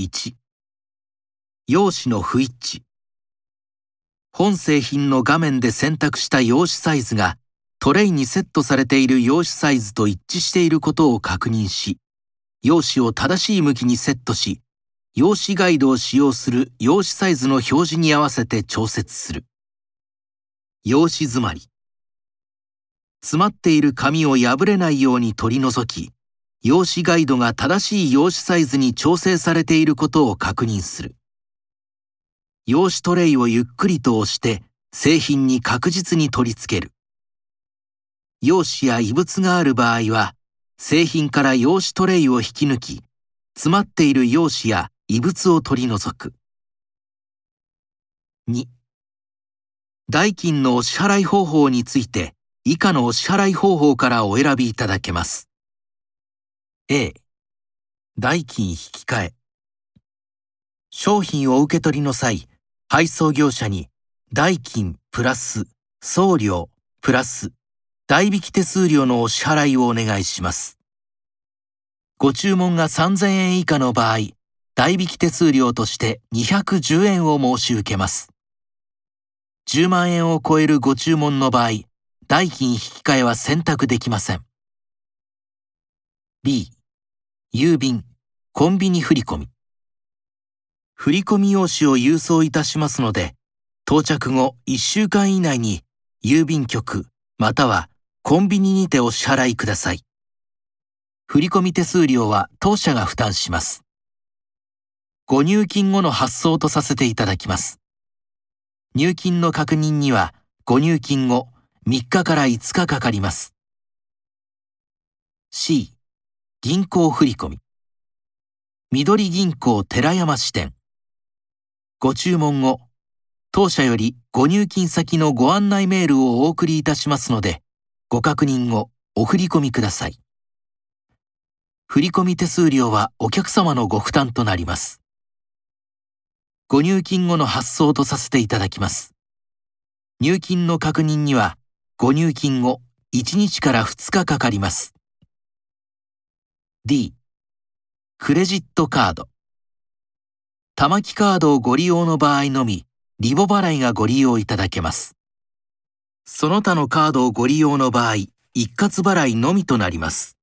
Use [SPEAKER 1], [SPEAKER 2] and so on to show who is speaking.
[SPEAKER 1] 1用紙の不一致本製品の画面で選択した用紙サイズがトレイにセットされている用紙サイズと一致していることを確認し、用紙を正しい向きにセットし、用紙ガイドを使用する用紙サイズの表示に合わせて調節する。用紙詰まり。詰まっている紙を破れないように取り除き、用紙ガイドが正しい用紙サイズに調整されていることを確認する。用紙トレイをゆっくりと押して製品に確実に取り付ける。用紙や異物がある場合は、製品から用紙トレイを引き抜き、詰まっている用紙や異物を取り除く。2代金のお支払い方法について以下のお支払い方法からお選びいただけます。A、代金引き換え。商品を受け取りの際、配送業者に代金プラス送料プラス代引き手数料のお支払いをお願いします。ご注文が3000円以下の場合、代引き手数料として210円を申し受けます。10万円を超えるご注文の場合、代金引き換えは選択できません。B、郵便、コンビニ振込。振込用紙を郵送いたしますので、到着後1週間以内に郵便局またはコンビニにてお支払いください。振込手数料は当社が負担します。ご入金後の発送とさせていただきます。入金の確認には、ご入金後3日から5日かかります。C、銀行振込。緑銀行寺山支店。ご注文後、当社よりご入金先のご案内メールをお送りいたしますので、ご確認をお振り込みください。振込手数料はお客様のご負担となります。ご入金後の発送とさせていただきます。入金の確認には、ご入金後1日から2日かかります。D、クレジットカード。玉木カードをご利用の場合のみ、リボ払いがご利用いただけます。その他のカードをご利用の場合、一括払いのみとなります。